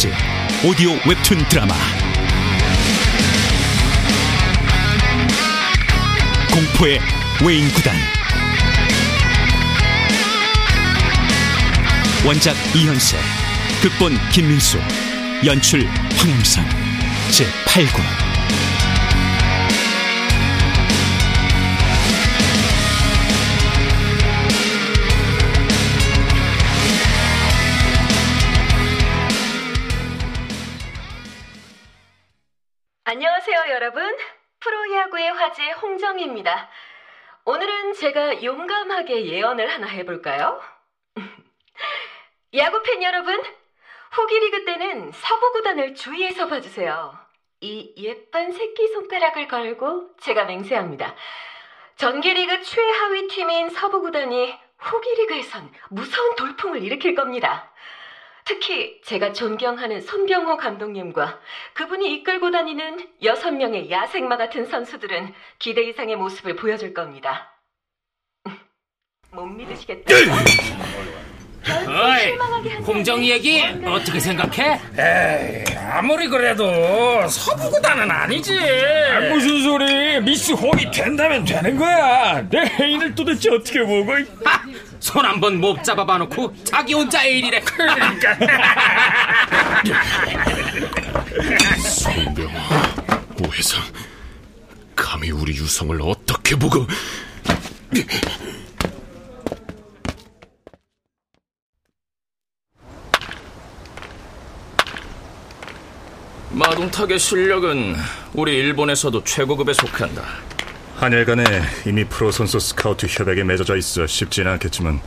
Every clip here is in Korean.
특집 오디오 웹툰 드라마. 공포의 외인 구단. 원작 이현세 극본 김민수 연출 황영선 제8구 화제 홍정희입니다. 오늘은 제가 용감하게 예언을 하나 해볼까요? 야구팬 여러분, 후기리그 때는 서부 구단을 주의해서 봐주세요. 이 예쁜 새끼 손가락을 걸고 제가 맹세합니다. 전기리그 최하위 팀인 서부 구단이 후기리그에선 무서운 돌풍을 일으킬 겁니다. 특히 제가 존경하는 손병호 감독님과 그분이 이끌고 다니는 여섯 명의 야생마 같은 선수들은 기대 이상의 모습을 보여줄 겁니다. 못 믿으시겠다. 어이, 홍정이 얘기 어떻게 생각해? 에이, 아무리 그래도 서부구단은 아니지. 무슨 소리? 미스 홍이 된다면 되는 거야. 내 애인을 도대체 어떻게 보고? 손한 번 못 잡아봐 놓고 자기 혼자 애인이래. 그러니까. 송병화, 오해상, 감히 우리 유성을 어떻게 보고? 마동탁의 실력은 우리 일본에서도 최고급에 속한다. 한일 간에 이미 프로 선수 스카우트 협약에 맺어져 있어 쉽지는 않겠지만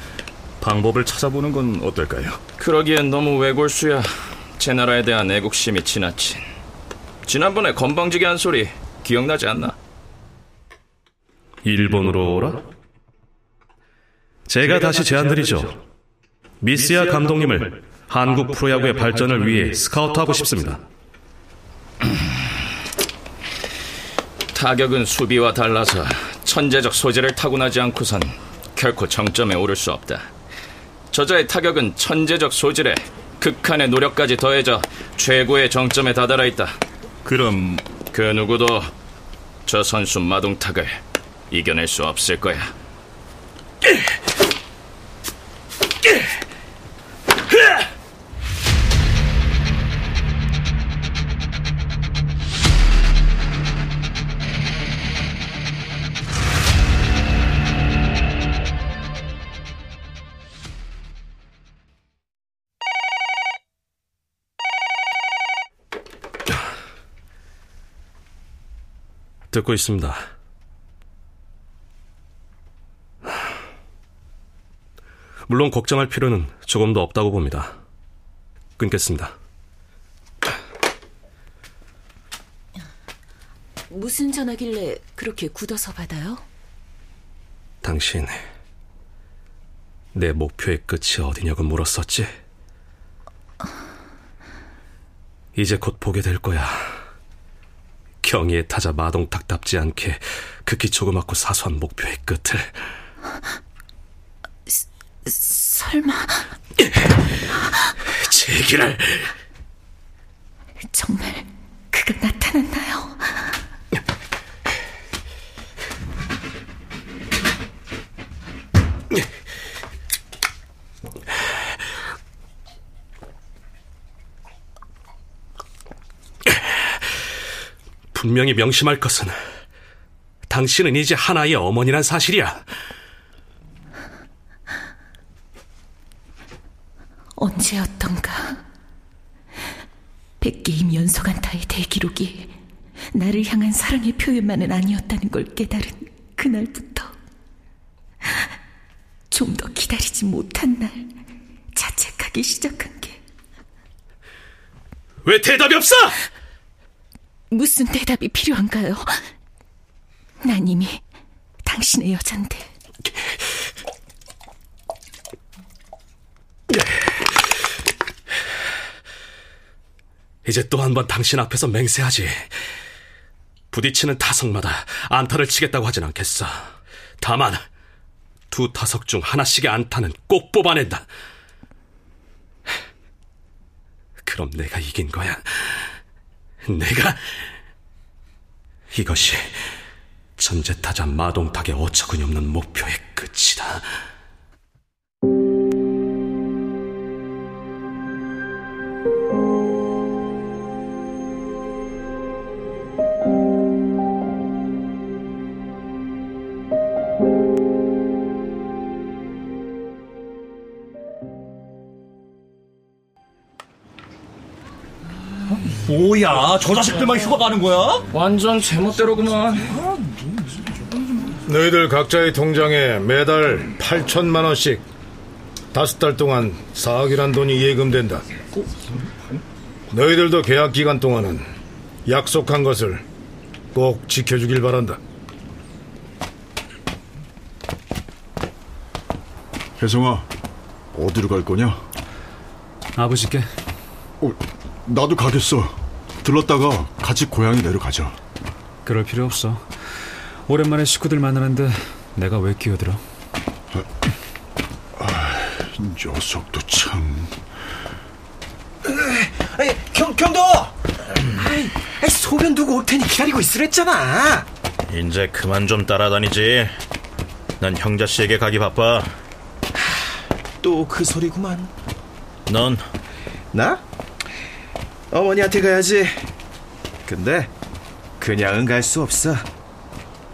방법을 찾아보는 건 어떨까요? 그러기엔 너무 외골수야. 제 나라에 대한 애국심이 지나친. 지난번에 건방지게 한 소리 기억나지 않나? 일본으로 오라? 제가 다시 제안드리죠. 미스야 감독님을 한국 프로야구의 발전을 위해 스카우트하고 싶습니다. 타격은 수비와 달라서 천재적 소재를 타고나지 않고선 결코 정점에 오를 수 없다. 저자의 타격은 천재적 소질에 극한의 노력까지 더해져 최고의 정점에 다다라 있다. 그럼 그 누구도 저 선수 마동탁을 이겨낼 수 없을 거야. 듣고 있습니다. 물론 걱정할 필요는 조금도 없다고 봅니다. 끊겠습니다. 무슨 전화길래 그렇게 굳어서 받아요? 당신, 내 목표의 끝이 어디냐고 물었었지? 이제 곧 보게 될 거야. 경의의 타자 마동탁답지 않게 극히 조그맣고 사소한 목표의 끝을. 설마 제기를 정말 그가 나타났나요? 분명히 명심할 것은 당신은 이제 하나의 어머니란 사실이야. 언제였던가 백게임 연속안타의 대기록이 나를 향한 사랑의 표현만은 아니었다는 걸 깨달은 그날부터 좀 더 기다리지 못한 날 자책하기 시작한 게 왜 대답이 없어? 무슨 대답이 필요한가요? 난 이미 당신의 여잔데 이제 또 한 번 당신 앞에서 맹세하지. 부딪히는 타석마다 안타를 치겠다고 하진 않겠어. 다만 두 타석 중 하나씩의 안타는 꼭 뽑아낸다. 그럼 내가 이긴 거야. 내가 이것이 전제타자 마동탁의 어처구니 없는 목표의 끝이다. 뭐야, 저 자식들만 휴가 가는 거야? 완전 제멋대로구만. 너희들 각자의 통장에 매달 8천만 원씩 다섯 달 동안 4억이란 돈이 예금된다. 너희들도 계약 기간 동안은 약속한 것을 꼭 지켜주길 바란다. 혜성아, 어디로 갈 거냐? 아버지께. 어, 나도 가겠어. 들렀다가 같이 고향에 내려가자. 그럴 필요 없어. 오랜만에 식구들 만나는데 내가 왜 끼어들어? 아, 이 녀석도 참. 아이, 경, 경도! 아이, 소변 두고 올 테니 기다리고 있으랬잖아. 이제 그만 좀 따라다니지. 난 형자 씨에게 가기 바빠. 또 그 소리구만. 넌? 나? 어머니한테 가야지. 근데 그냥은 갈 수 없어.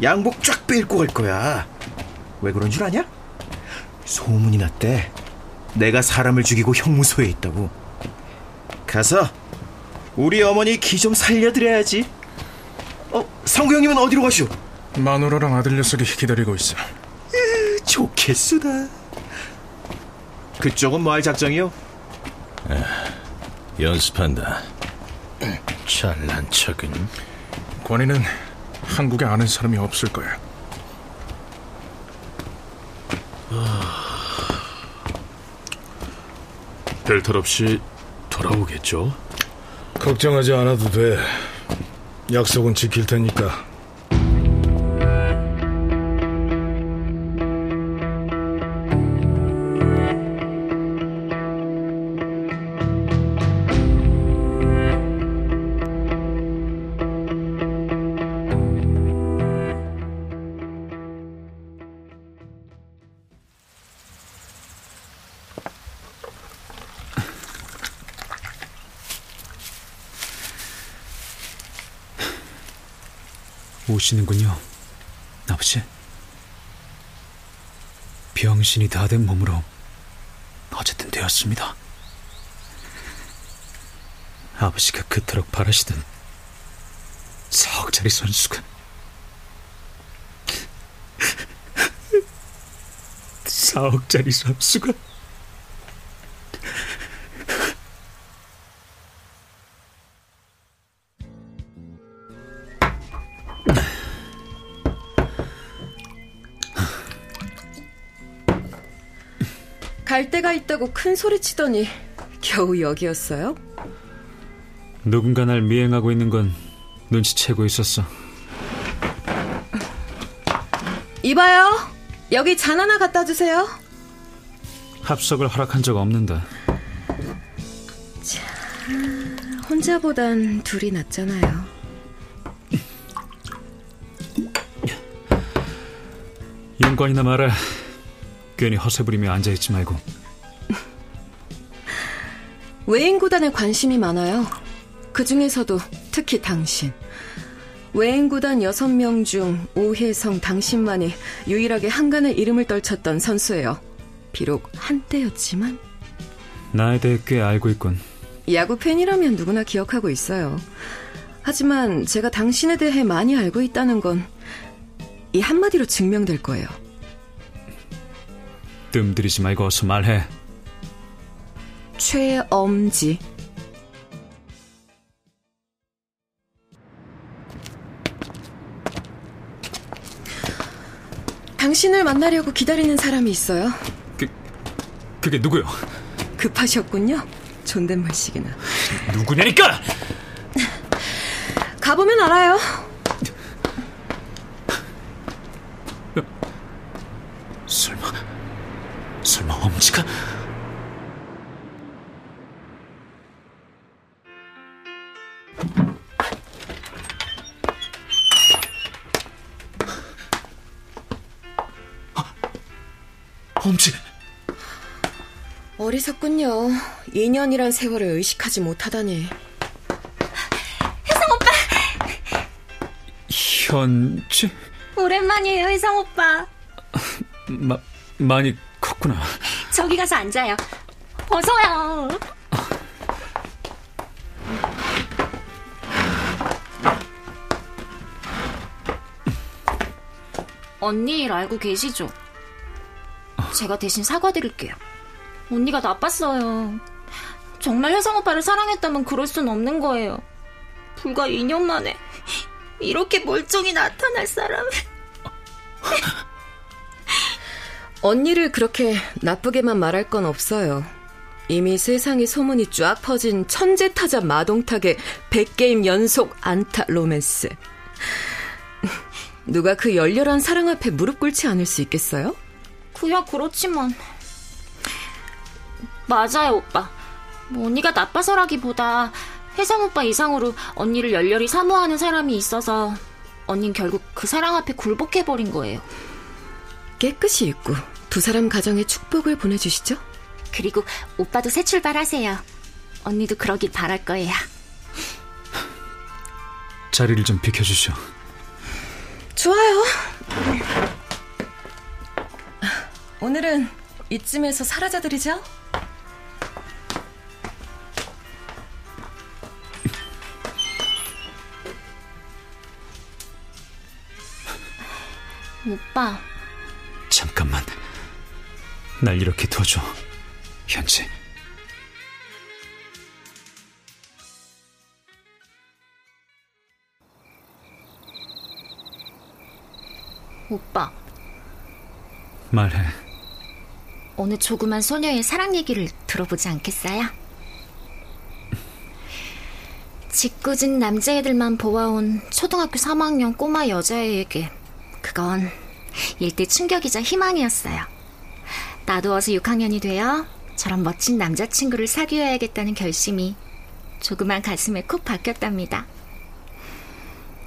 양복 쫙 빼입고 갈 거야. 왜 그런 줄 아냐? 소문이 났대. 내가 사람을 죽이고 형무소에 있다고. 가서 우리 어머니 기 좀 살려드려야지. 어, 상구 형님은 어디로 가시오? 마누라랑 아들 녀석이 기다리고 있어. 으, 좋겠수다. 그쪽은 뭐 할 작정이요? 에, 연습한다. 잘난 척은. 권희는 한국에 아는 사람이 없을 거야. 별탈 없이 돌아오겠죠? 걱정하지 않아도 돼. 약속은 지킬 테니까. 오시는군요, 아버지. 병신이 다 된 몸으로 어쨌든 되었습니다. 아버지가 그토록 바라시던 4억짜리 선수가 4억짜리 선수가 갈 데가 있다고 큰 소리 치더니 겨우 여기였어요? 누군가 날 미행하고 있는 건 눈치채고 있었어. 이봐요. 여기 잔 하나 갖다 주세요. 합석을 허락한 적 없는데. 자, 혼자보단 둘이 낫잖아요. 용건이나 말해. 괜히 허세 부리며 앉아있지 말고. 외인 구단에 관심이 많아요. 그 중에서도 특히 당신. 외인 구단 6명 중 오혜성 당신만이 유일하게 한간의 이름을 떨쳤던 선수예요. 비록 한때였지만. 나에 대해 꽤 알고 있군. 야구 팬이라면 누구나 기억하고 있어요. 하지만 제가 당신에 대해 많이 알고 있다는 건 이 한마디로 증명될 거예요. 뜸 들이지 말고 어서 말해. 최엄지. 당신을 만나려고 기다리는 사람이 있어요. 그, 그게 누구요? 급하셨군요. 존댓말식이나. 누구냐니까! 가보면 알아요. 어리석군요. 2년이란 세월을 의식하지 못하다니. 혜성 오빠! 현지? 오랜만이에요, 혜성 오빠. 마, 많이 컸구나. 저기 가서 앉아요. 어서요. 언니 일 알고 계시죠? 제가 대신 사과드릴게요. 언니가 나빴어요. 정말 혜성 오빠를 사랑했다면 그럴 순 없는 거예요. 불과 2년 만에 이렇게 멀쩡히 나타날 사람을. 언니를 그렇게 나쁘게만 말할 건 없어요. 이미 세상에 소문이 쫙 퍼진 천재 타자 마동탁의 100게임 연속 안타 로맨스. 누가 그 열렬한 사랑 앞에 무릎 꿇지 않을 수 있겠어요? 그야 그렇지만 맞아요 오빠. 뭐 언니가 나빠서라기보다 혜성 오빠 이상으로 언니를 열렬히 사모하는 사람이 있어서 언닌 결국 그 사랑 앞에 굴복해버린 거예요. 깨끗이 잊고 두 사람 가정에 축복을 보내주시죠. 그리고 오빠도 새 출발하세요. 언니도 그러길 바랄 거예요. 자리를 좀 비켜주시오. 좋아요. 오늘은 이쯤에서 사라져드리죠? 오빠. 잠깐만. 날 이렇게 둬줘. 현지. 오빠. 말해. 어느 조그만 소녀의 사랑 얘기를 들어보지 않겠어요? 짓궂은 남자애들만 보아온 초등학교 3학년 꼬마 여자애에게 그건 일대 충격이자 희망이었어요. 나도 어서 6학년이 되어 저런 멋진 남자친구를 사귀어야겠다는 결심이 조그만 가슴에 콕 박혔답니다.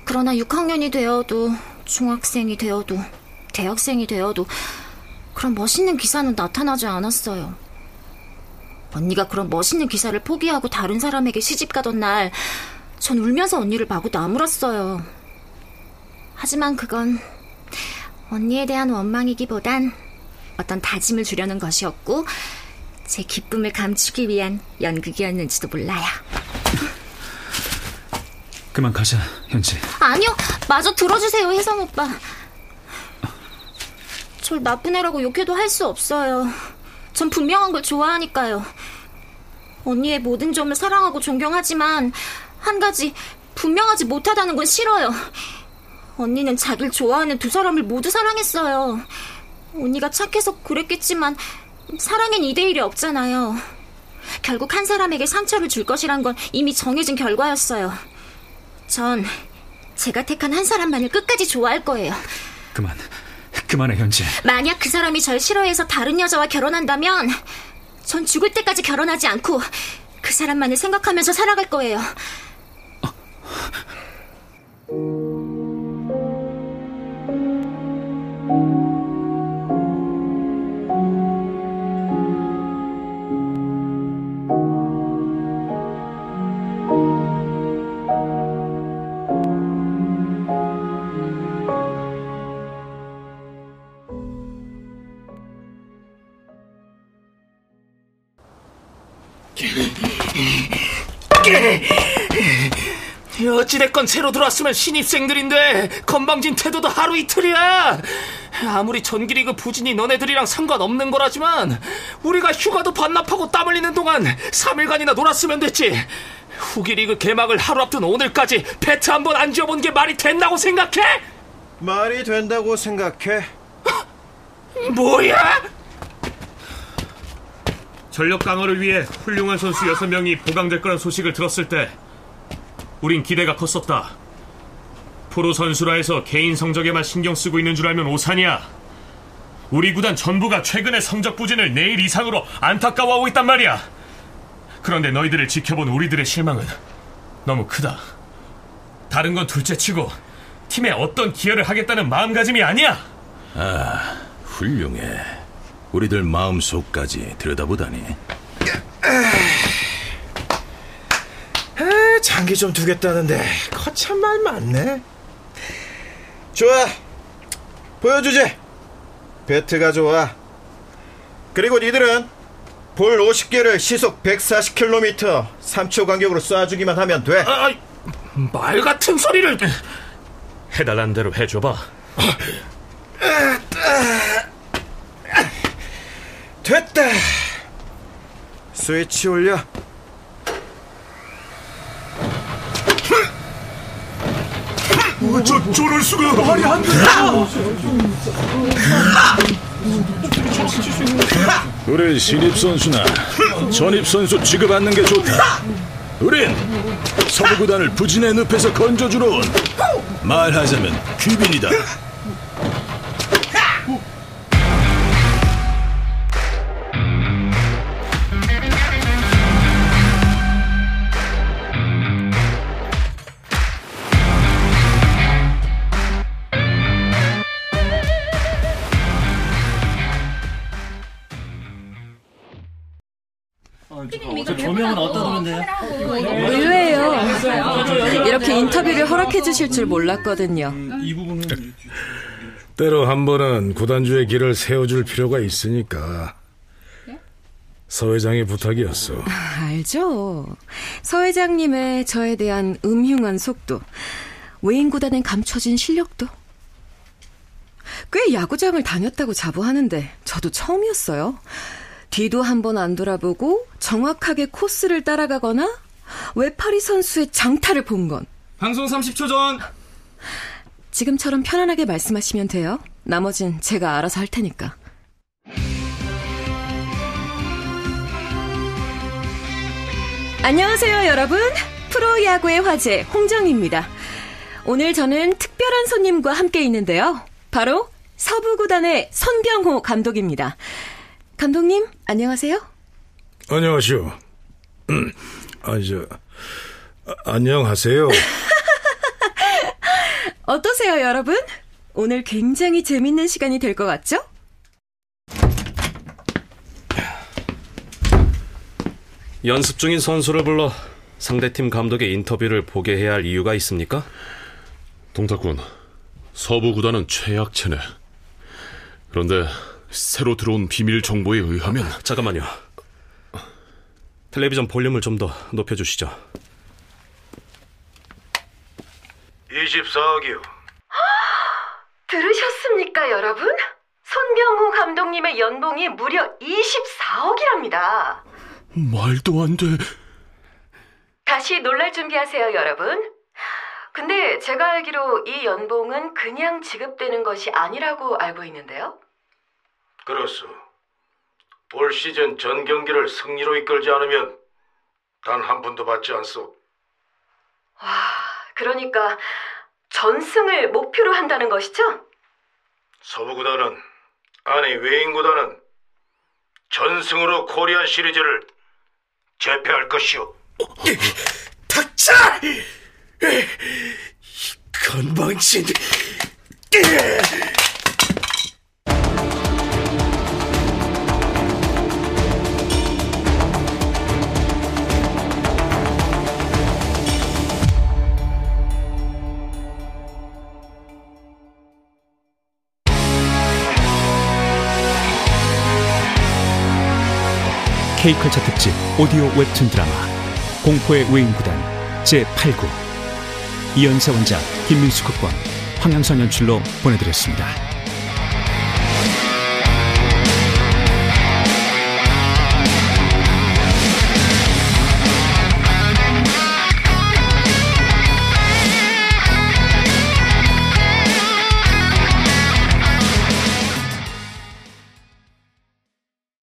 그러나 6학년이 되어도 중학생이 되어도 대학생이 되어도 그런 멋있는 기사는 나타나지 않았어요. 언니가 그런 멋있는 기사를 포기하고 다른 사람에게 시집 가던 날, 전 울면서 언니를 마구 나물었어요. 하지만 그건 언니에 대한 원망이기보단 어떤 다짐을 주려는 것이었고, 제 기쁨을 감추기 위한 연극이었는지도 몰라요. 그만 가자, 현지. 아니요, 마저 들어주세요, 혜성 오빠. 절 나쁜 애라고 욕해도 할 수 없어요. 전 분명한 걸 좋아하니까요. 언니의 모든 점을 사랑하고 존경하지만 한 가지 분명하지 못하다는 건 싫어요. 언니는 자기를 좋아하는 두 사람을 모두 사랑했어요. 언니가 착해서 그랬겠지만 사랑엔 2대1이 없잖아요. 결국 한 사람에게 상처를 줄 것이란 건 이미 정해진 결과였어요. 전 제가 택한 한 사람만을 끝까지 좋아할 거예요. 그만. 그만해, 현지. 만약 그 사람이 절 싫어해서 다른 여자와 결혼한다면 전 죽을 때까지 결혼하지 않고 그 사람만을 생각하면서 살아갈 거예요. 어찌됐건 새로 들어왔으면 신입생들인데 건방진 태도도 하루 이틀이야 아무리 전기리그 부진이 너네들이랑 상관없는 거라지만 우리가 휴가도 반납하고 땀 흘리는 동안 3일간이나 놀았으면 됐지 후기리그 개막을 하루 앞둔 오늘까지 배트 한 번 안 지어본 게 말이 된다고 생각해? 말이 된다고 생각해 뭐야? 전력 강화를 위해 훌륭한 선수 6명이 보강될 거란 소식을 들었을 때 우린 기대가 컸었다. 프로 선수라 해서 개인 성적에만 신경 쓰고 있는 줄 알면 오산이야. 우리 구단 전부가 최근의 성적 부진을 내일 이상으로 안타까워하고 있단 말이야. 그런데 너희들을 지켜본 우리들의 실망은 너무 크다. 다른 건 둘째치고 팀에 어떤 기여를 하겠다는 마음가짐이 아니야. 아, 훌륭해. 우리들 마음속까지 들여다보다니. 아, 장기 좀 두겠다는데 거참 말 많네. 좋아, 보여주지. 배트가 좋아. 그리고 니들은 볼 50개를 시속 140km 3초 간격으로 쏴주기만 하면 돼. 아, 말 같은 소리를 해달란 대로 해줘봐. 됐다. 스위치 올려. 저, 저럴 수가. 말이 안 돼. 우리 신입 선수나 전입 선수 취급받는 게 좋다. 우린 서부 구단을 부진의 늪에서 건져주러 온 말하자면 귀빈이다. 허락해 주실 줄 몰랐거든요. 이 부분은 때로 한 번은 구단주의 길을 세워줄 필요가 있으니까 서 회장의 부탁이었어. 알죠. 서 회장님의 저에 대한 음흉한 속도, 외인 구단엔 감춰진 실력도. 꽤 야구장을 다녔다고 자부하는데 저도 처음이었어요. 뒤도 한 번 안 돌아보고 정확하게 코스를 따라가거나 외파리 선수의 장타를 본 건. 방송 30초 전. 지금처럼 편안하게 말씀하시면 돼요. 나머진 제가 알아서 할 테니까. 안녕하세요, 여러분. 프로야구의 화제 홍정입니다. 오늘 저는 특별한 손님과 함께 있는데요. 바로 서부구단의 손병호 감독입니다. 감독님, 안녕하세요. 안녕하시오. 음, 아, 저, 아, 안녕하세요. 어떠세요, 여러분? 오늘 굉장히 재밌는 시간이 될 것 같죠? 연습 중인 선수를 불러 상대팀 감독의 인터뷰를 보게 해야 할 이유가 있습니까? 동탁군, 서부 구단은 최약체네. 그런데 새로 들어온 비밀 정보에 의하면 잠깐만요. 텔레비전 볼륨을 좀 더 높여주시죠. 24억이요. 들으셨습니까, 여러분? 손병호 감독님의 연봉이 무려 24억이랍니다. 말도 안 돼. 다시 놀랄 준비하세요, 여러분. 근데 제가 알기로 이 연봉은 그냥 지급되는 것이 아니라고 알고 있는데요. 그렇소. 올 시즌 전 경기를 승리로 이끌지 않으면 단한 푼도 받지 않소. 와, 그러니까 전승을 목표로 한다는 것이죠? 서부 구단은 아니 외인 구단은 전승으로 코리안 시리즈를 재패할 것이오. 닥쳐! 건방진. K컬처 특집 오디오 웹툰 드라마 공포의 외인구단 제8구 이연세 원작 김민수 극본 황양선 연출로 보내드렸습니다.